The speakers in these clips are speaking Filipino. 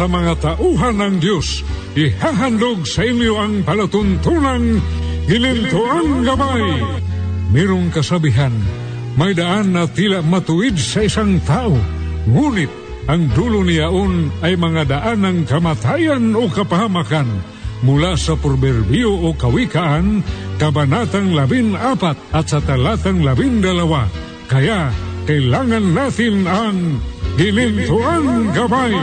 sa mga tauhan ng Diyos, ihahandog sa inyo ang palatuntunang Ginintuang Gabay. Merong kasabihan, may daan na tila matuwid sa isang tao, ngunit ang dulo niyaon ay mga daan ng kamatayan o kapahamakan mula sa proberbio o kawikaan, kabanatang labin apat at sa talatang labin dalawa. Kaya kailangan natin ang Ginintuang Gabay.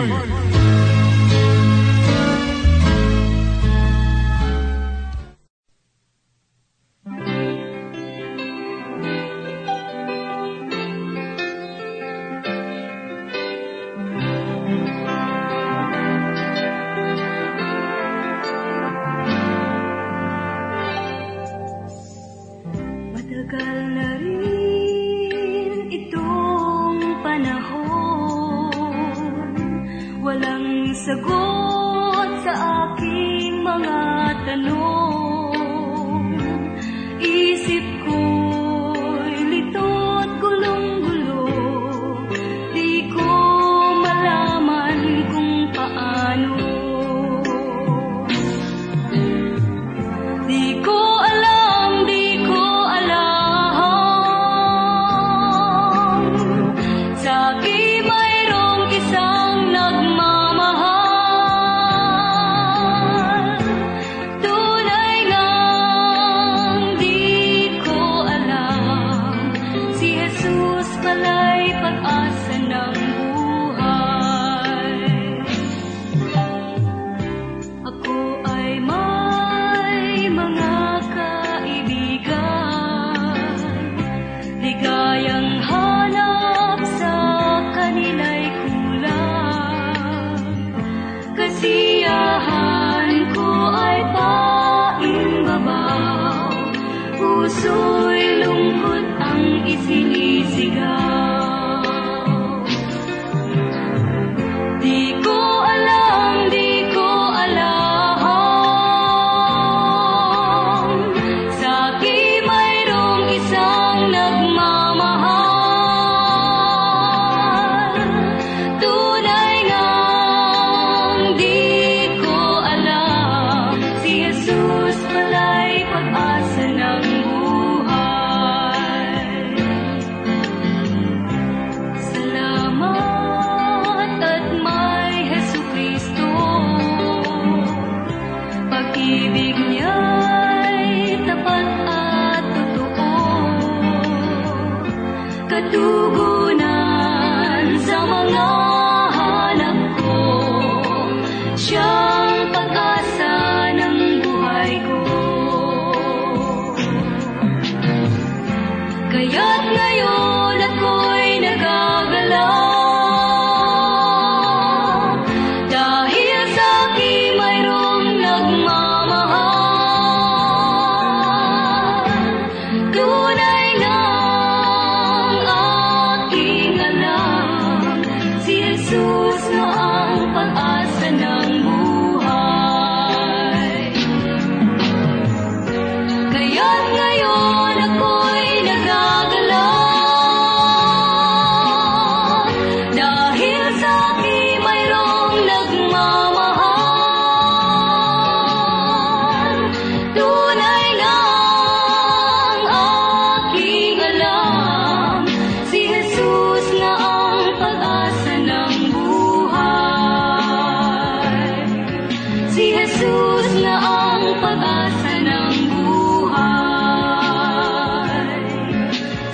Si Jesus na ang pag-asa ng buhay.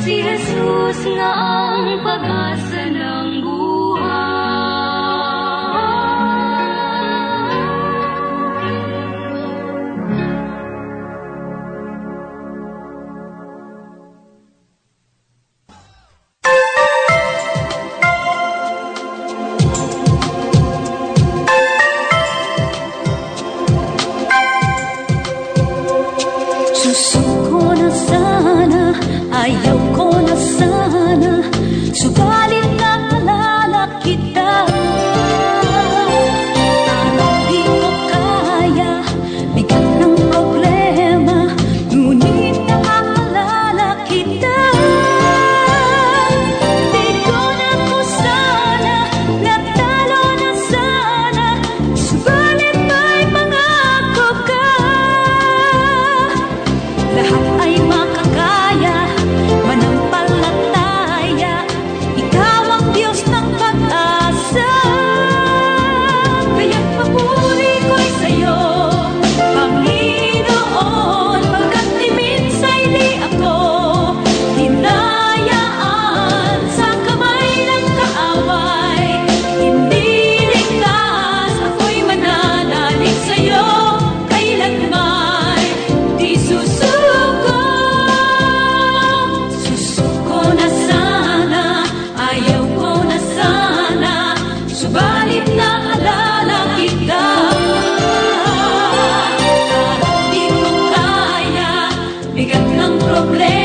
Si Jesus na ang pag-asa bigat ng problema.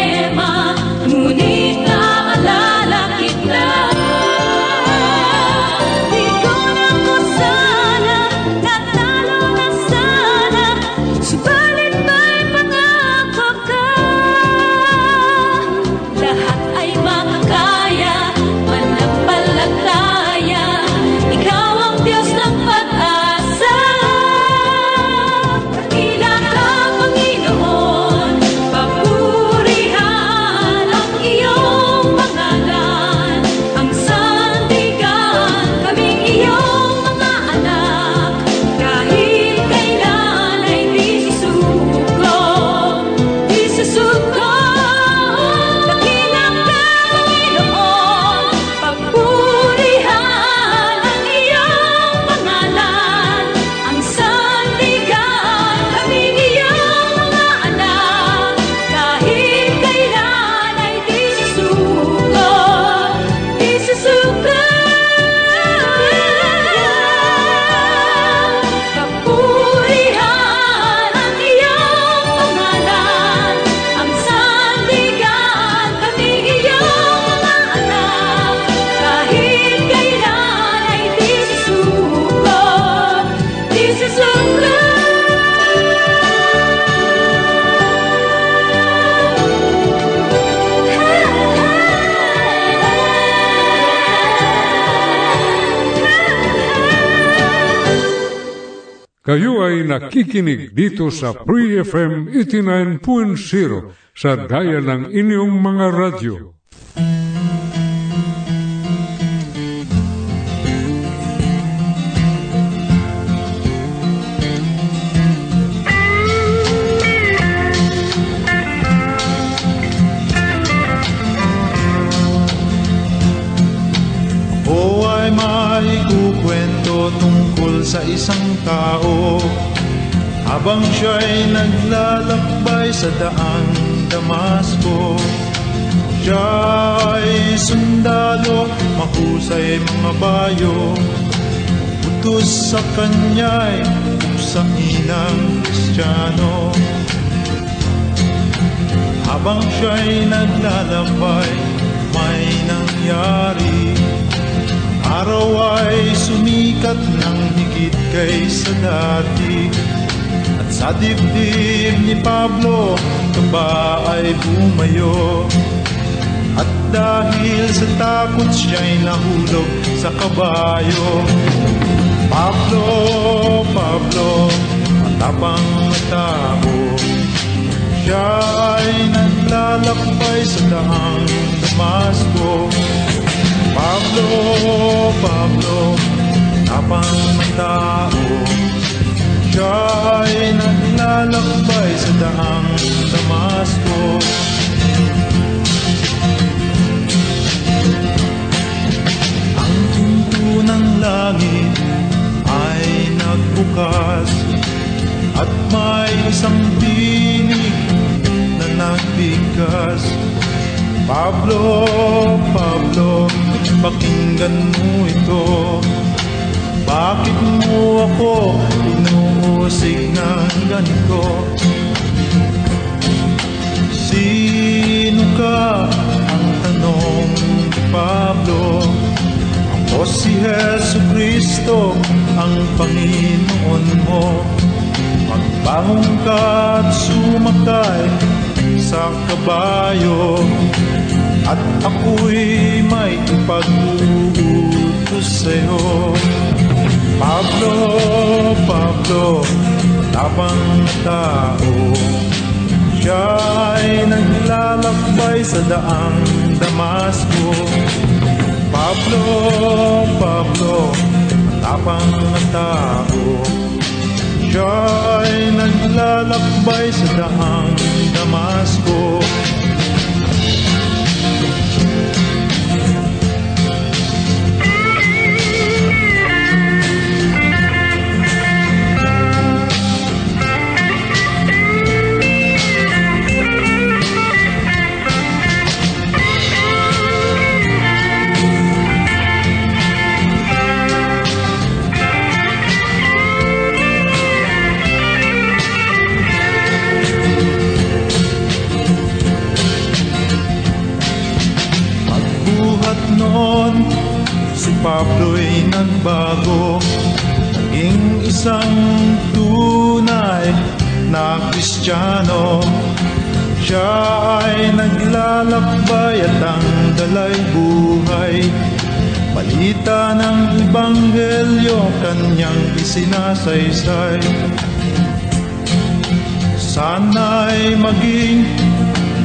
nakikinig dito sa Pre-FM 89.0 sa daya ng inyong mga radyo. sa daang Damasko Siya'y sundalo, mahusay mga bayo. Utos sa kanya'y usain ang kristyano Habang siya'y naglalambay, may nangyari. Araw ay sumikat ng higit kaysa dati. Sa dibdib ni Pablo, tumba ay bumayo. At dahil sa takot siya'y nahulog sa kabayo. Pablo, Pablo, matapang tao Siya ay naglalakbay sa daang Damasco. Pablo, Pablo, matapang tao ay naglalakbay sa daang Damasco. Ang pinto ng langit ay nagbukas At may isang tinig na nagbigkas Pablo, Pablo, pakinggan mo ito. Bakit mo ako inuusig ng ganito? Sino ka? Ang tanong Pablo Ako si Yesu Kristo, ang Panginoon mo Magbangon ka at sumakay sa kabayo At ako'y may ipag-uutos sa'yo Pablo, Pablo, tapang tao. Siya ay naglalakbay sa daang Damasco. Pablo, Pablo, tapang tao. Siya ay naglalakbay sa daang Damasco Kristiyano Siya ay naglalakbay at ang dalay buhay. Balita ng Ebanghelyo kanyang isinasaysay. Sana'y maging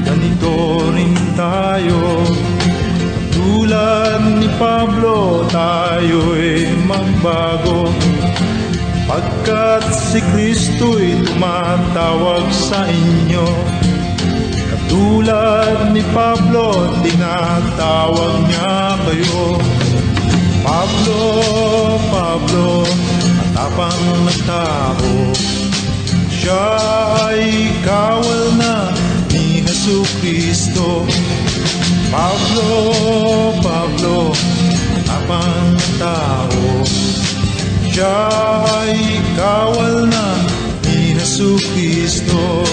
ganito rin tayo. Tulad ni Pablo, tayo'y magbago Pagkat si Kristo'y tumatawag sa inyo Katulad ni Pablo, tinatawag niya kayo. Pablo, Pablo, matapang na tao Siya ay kawal na ni Jesu Kristo. Pablo, Pablo, tapang tao Siya ay kawal na ni Jesu Kristo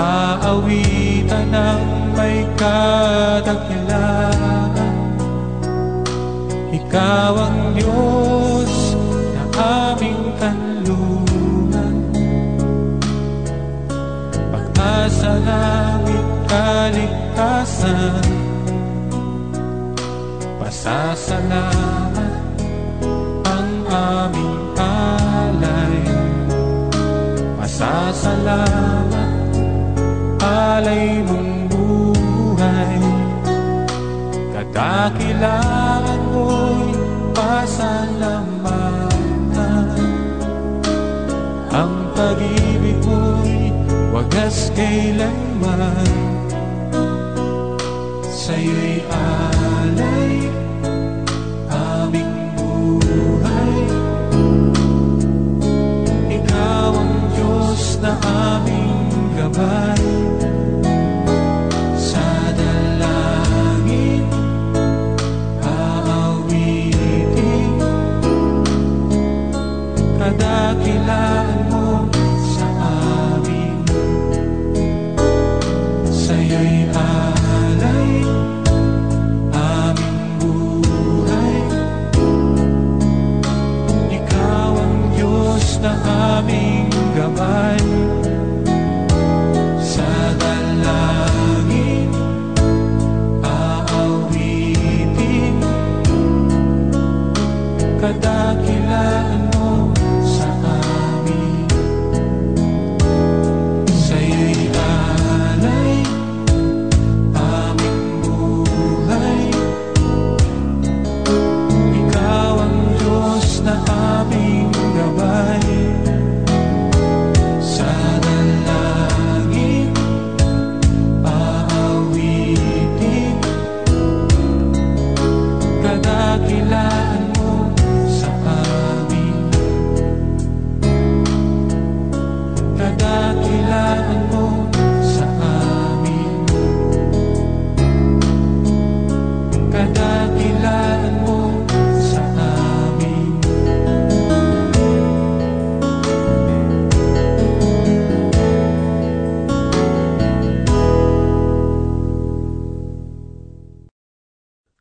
Maawitan ng may kadakilangan Ikaw ang Diyos na aming kanlungan Pag-asa namin kaligtasan Pasasalamat ang aming alay. Pasasalamat alay mong buhay. Kadakilaan mo'y pasalamatan. Ang pag-ibig mo'y wagas kailanman. Sa'yo'y ay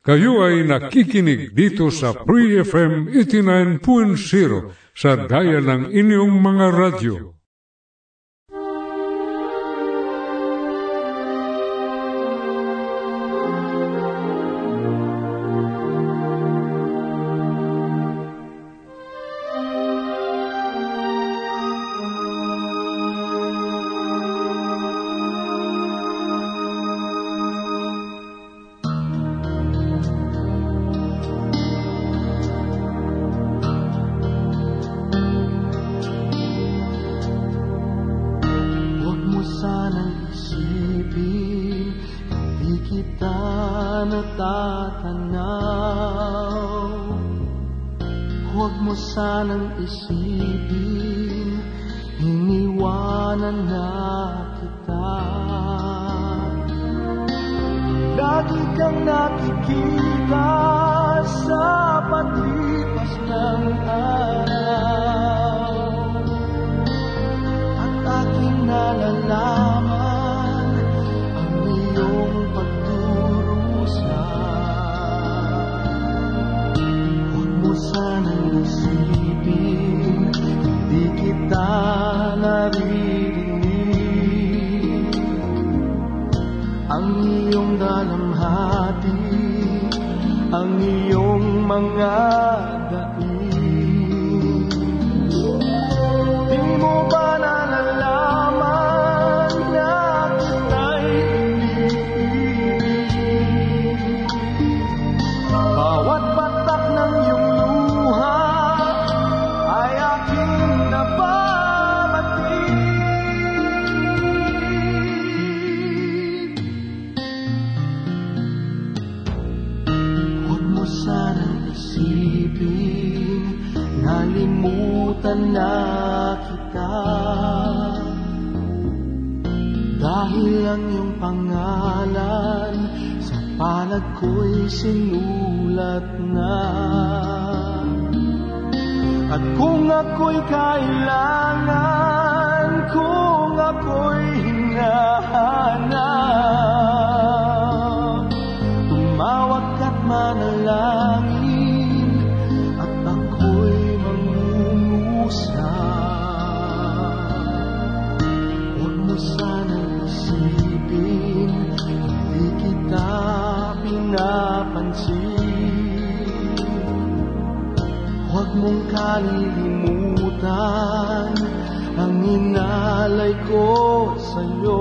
Kayo ay nakikinig dito sa Pre-FM 89.0 sa daya ng inyong mga radyo. Sa'yo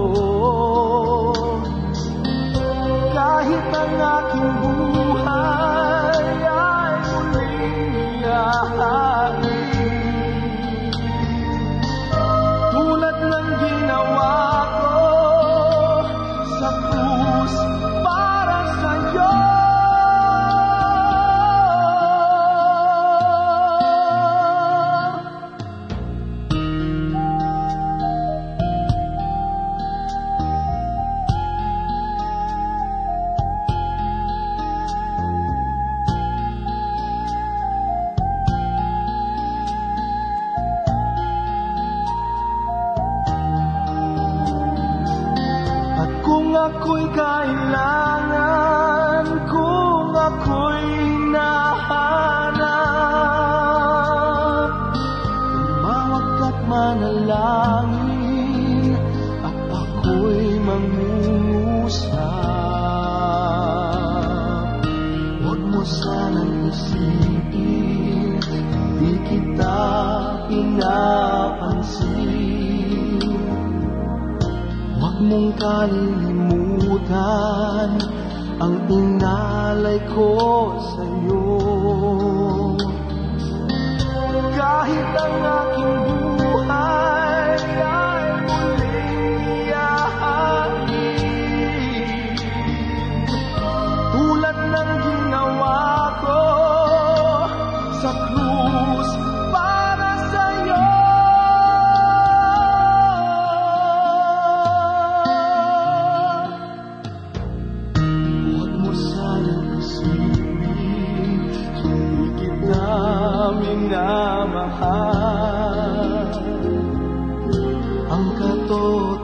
Kahit ang aking buhay minamahal Ang katotohanan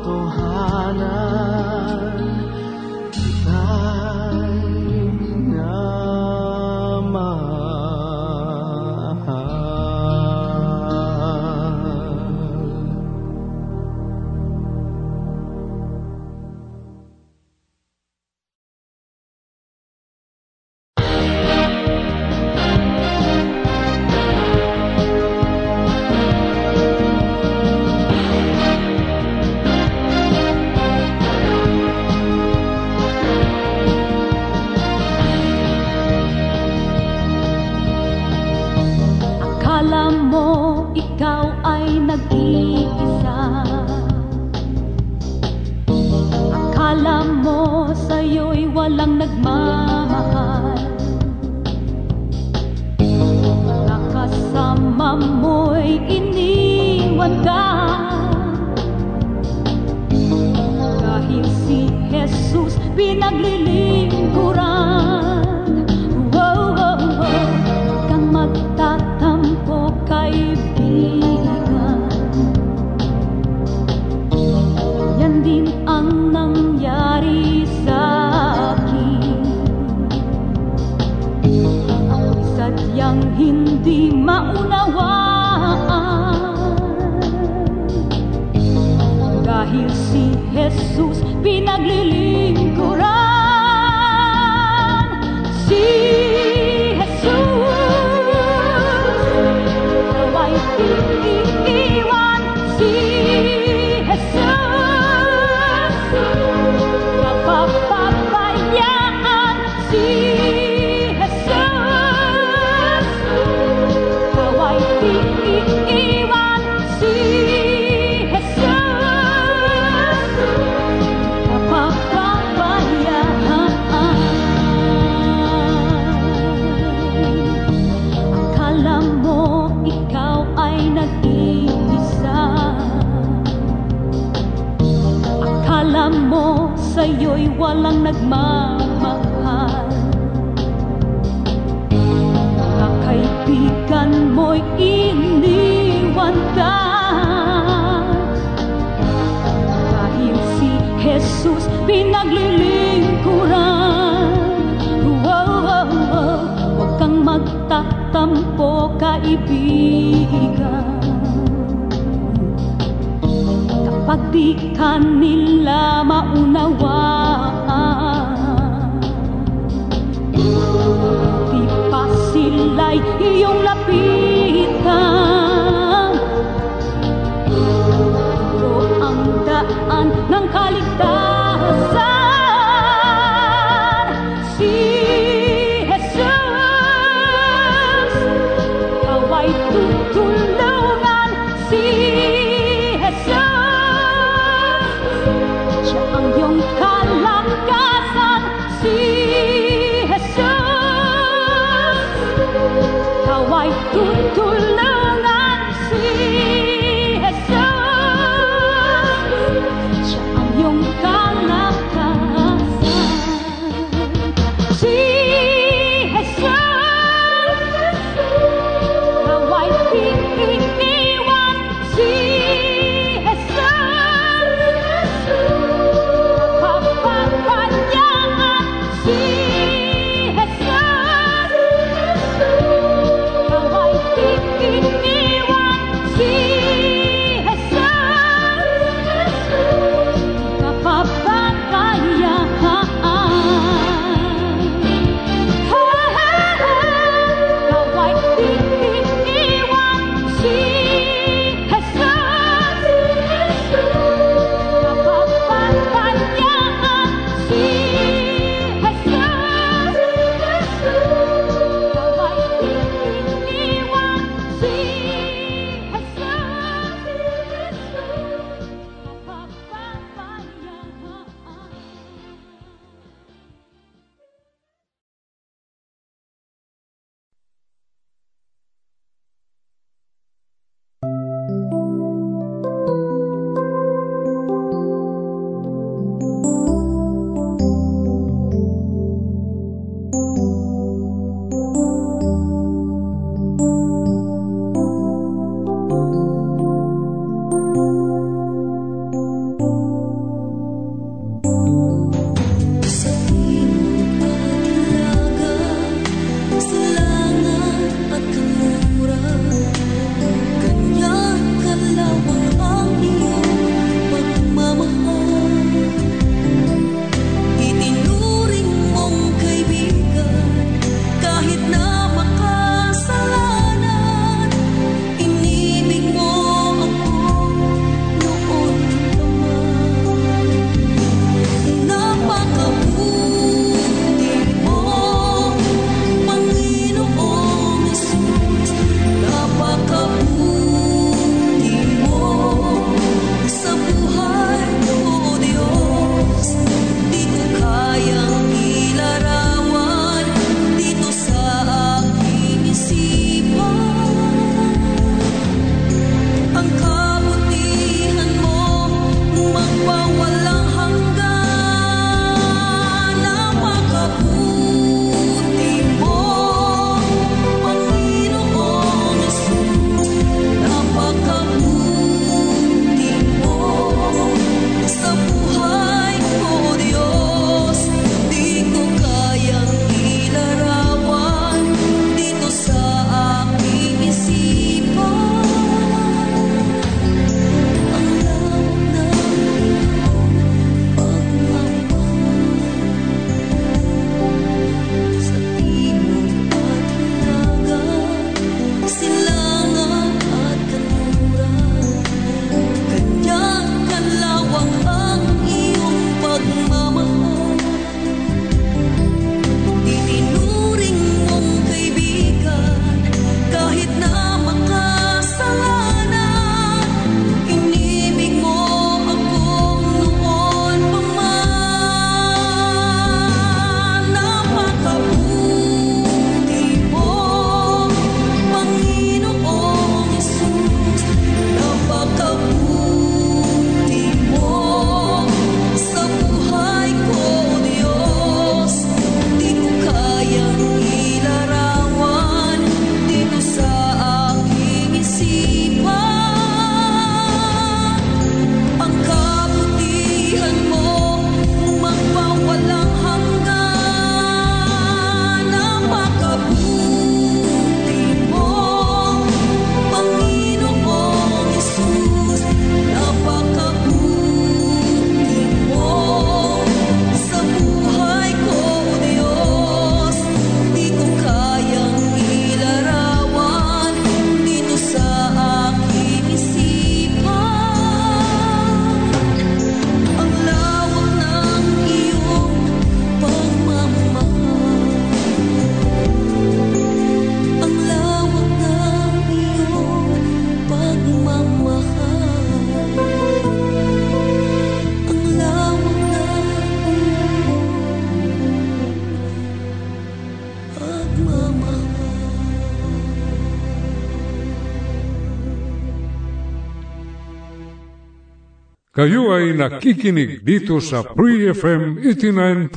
Kayo ay nakikinig dito sa Pre-FM 89.0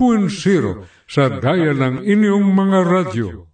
sa daya ng inyong mga radyo.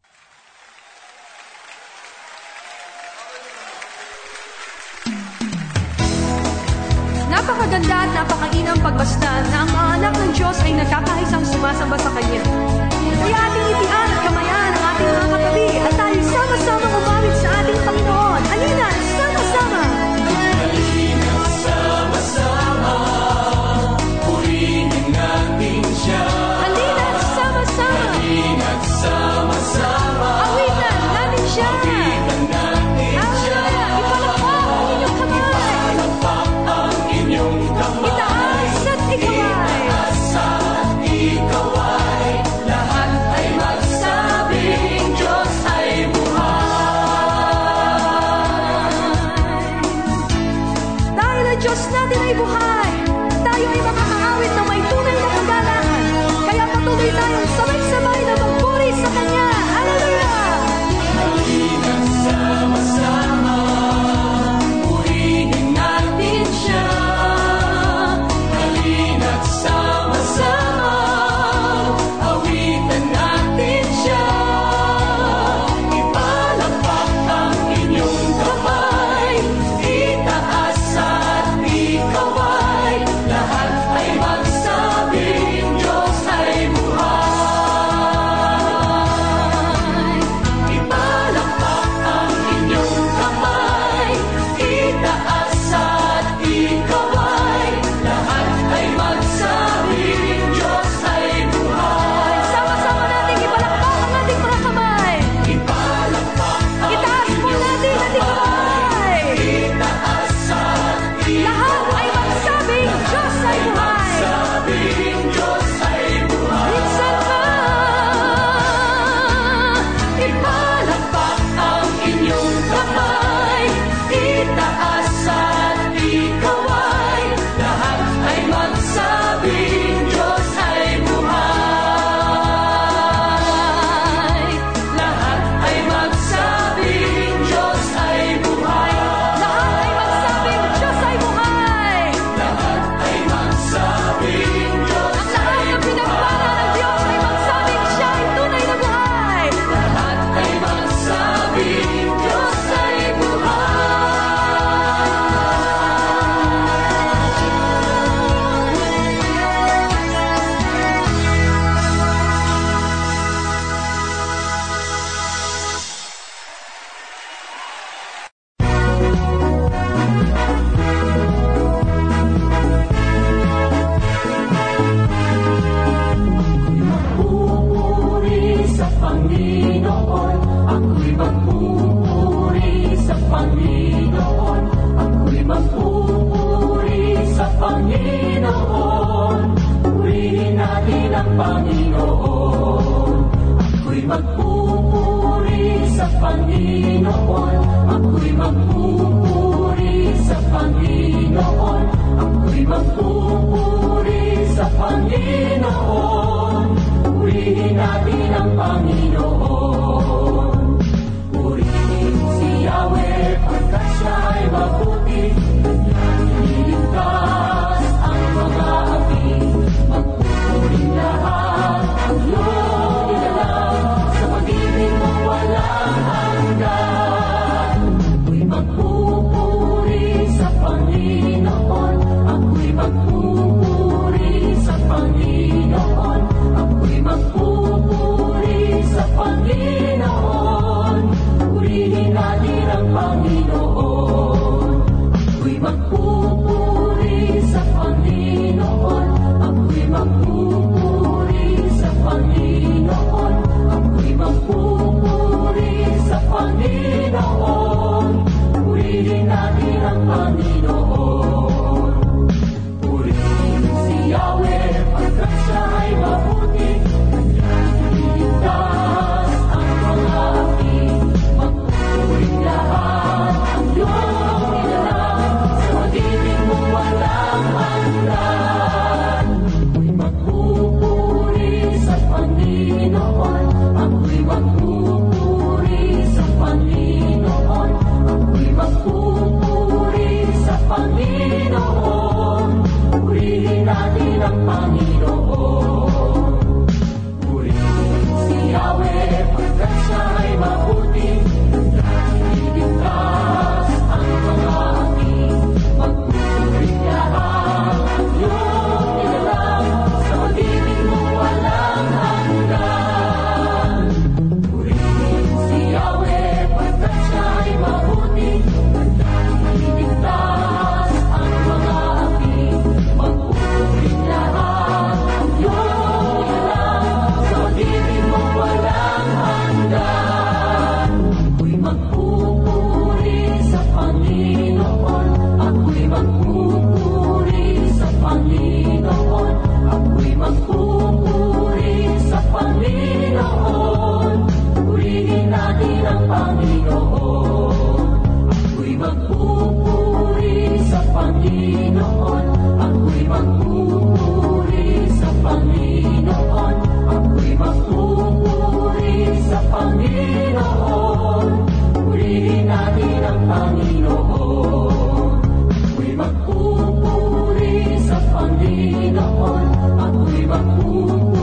Panginoon, ako'y magpupuri sa Panginoon, ako'y magpupuri sa Panginoon. Purihin natin ang Panginoon, ako'y magpupuri sa Panginoon, ako'y magpupuri.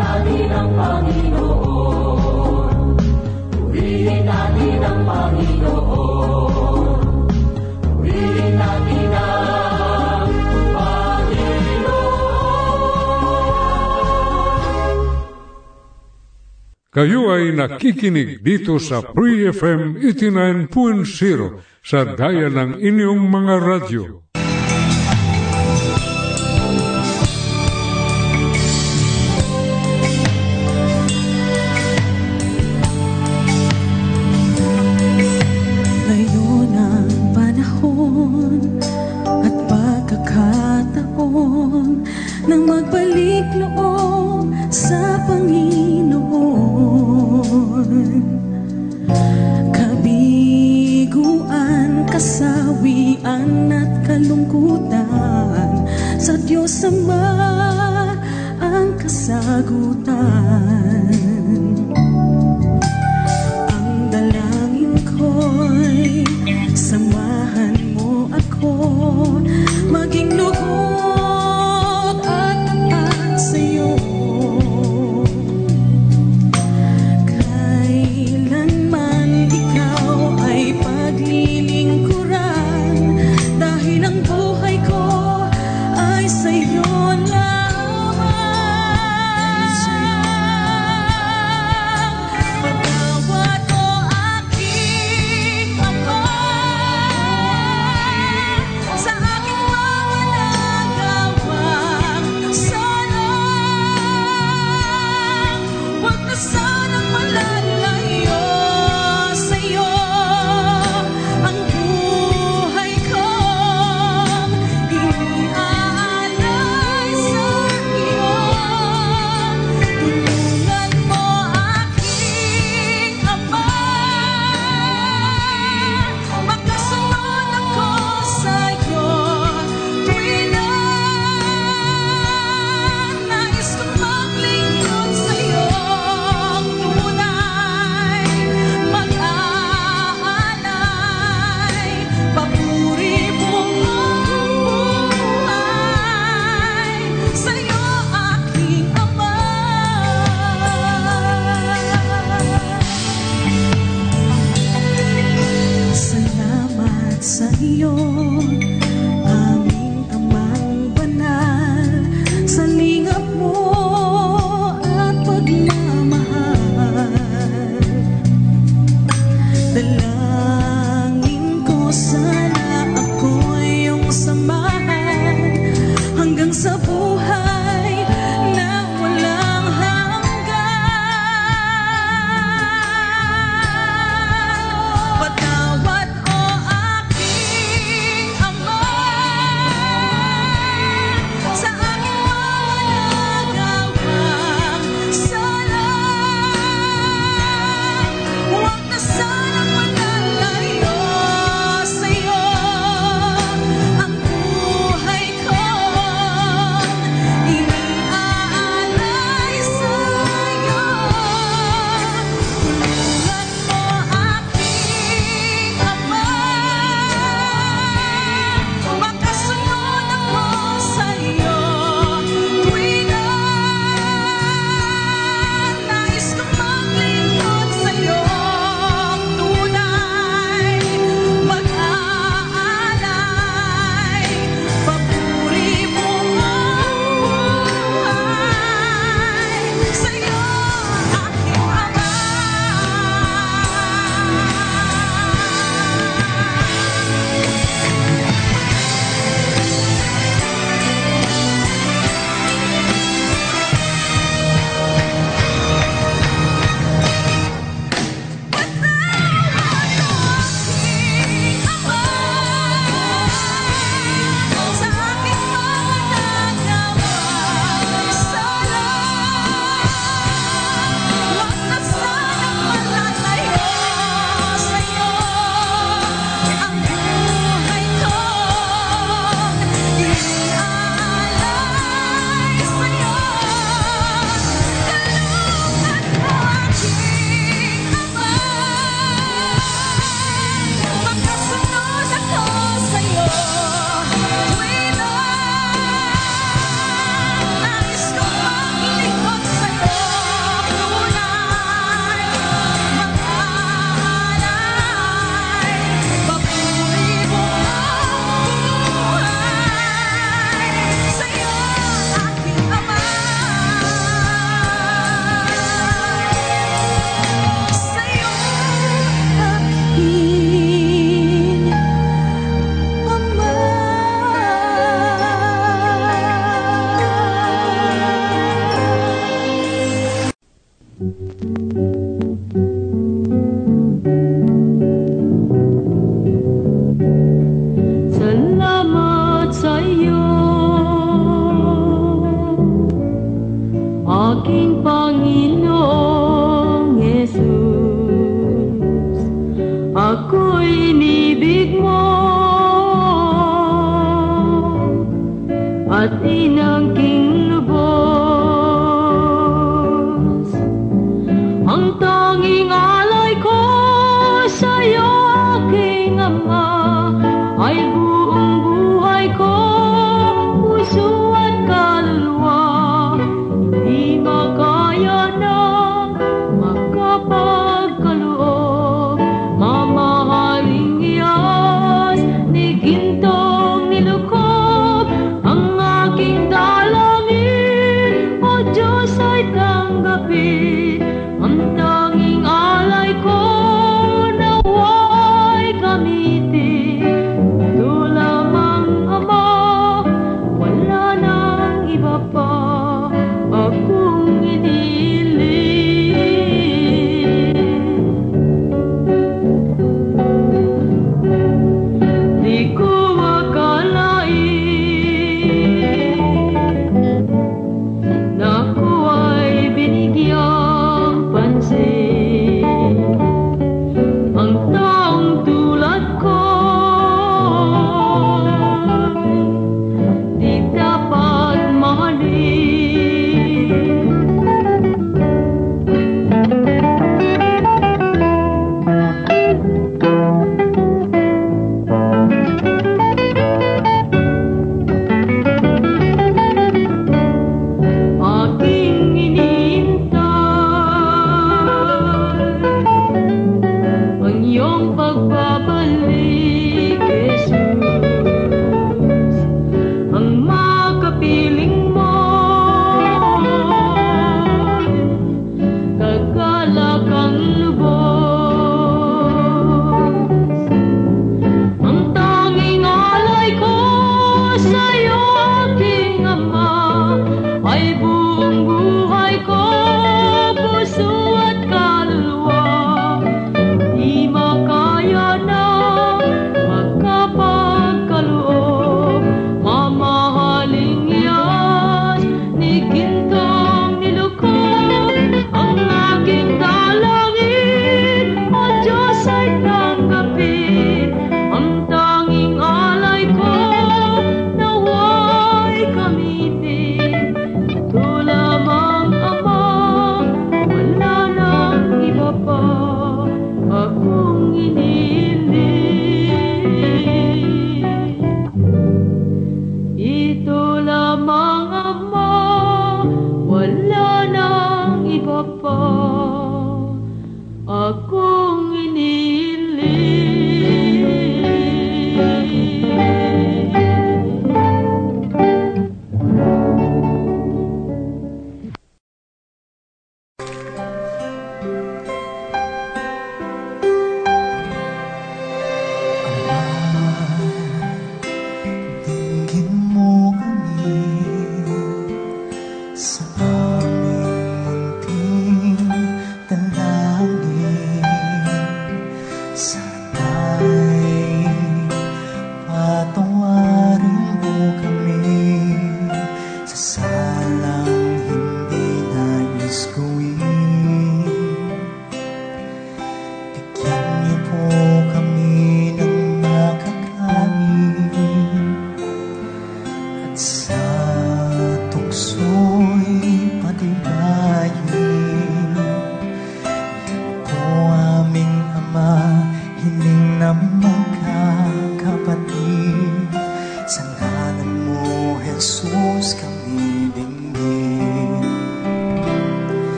natin ang Panginoon. Purihin natin ang Panginoon. Purihin natin ang Panginoon. Kayo ay nakikinig dito sa Pre-FM 89.0 sa daya ng inyong mga radyo.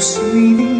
随你。